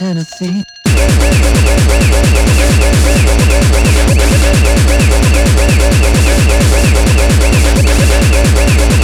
Tennessee. Thank you.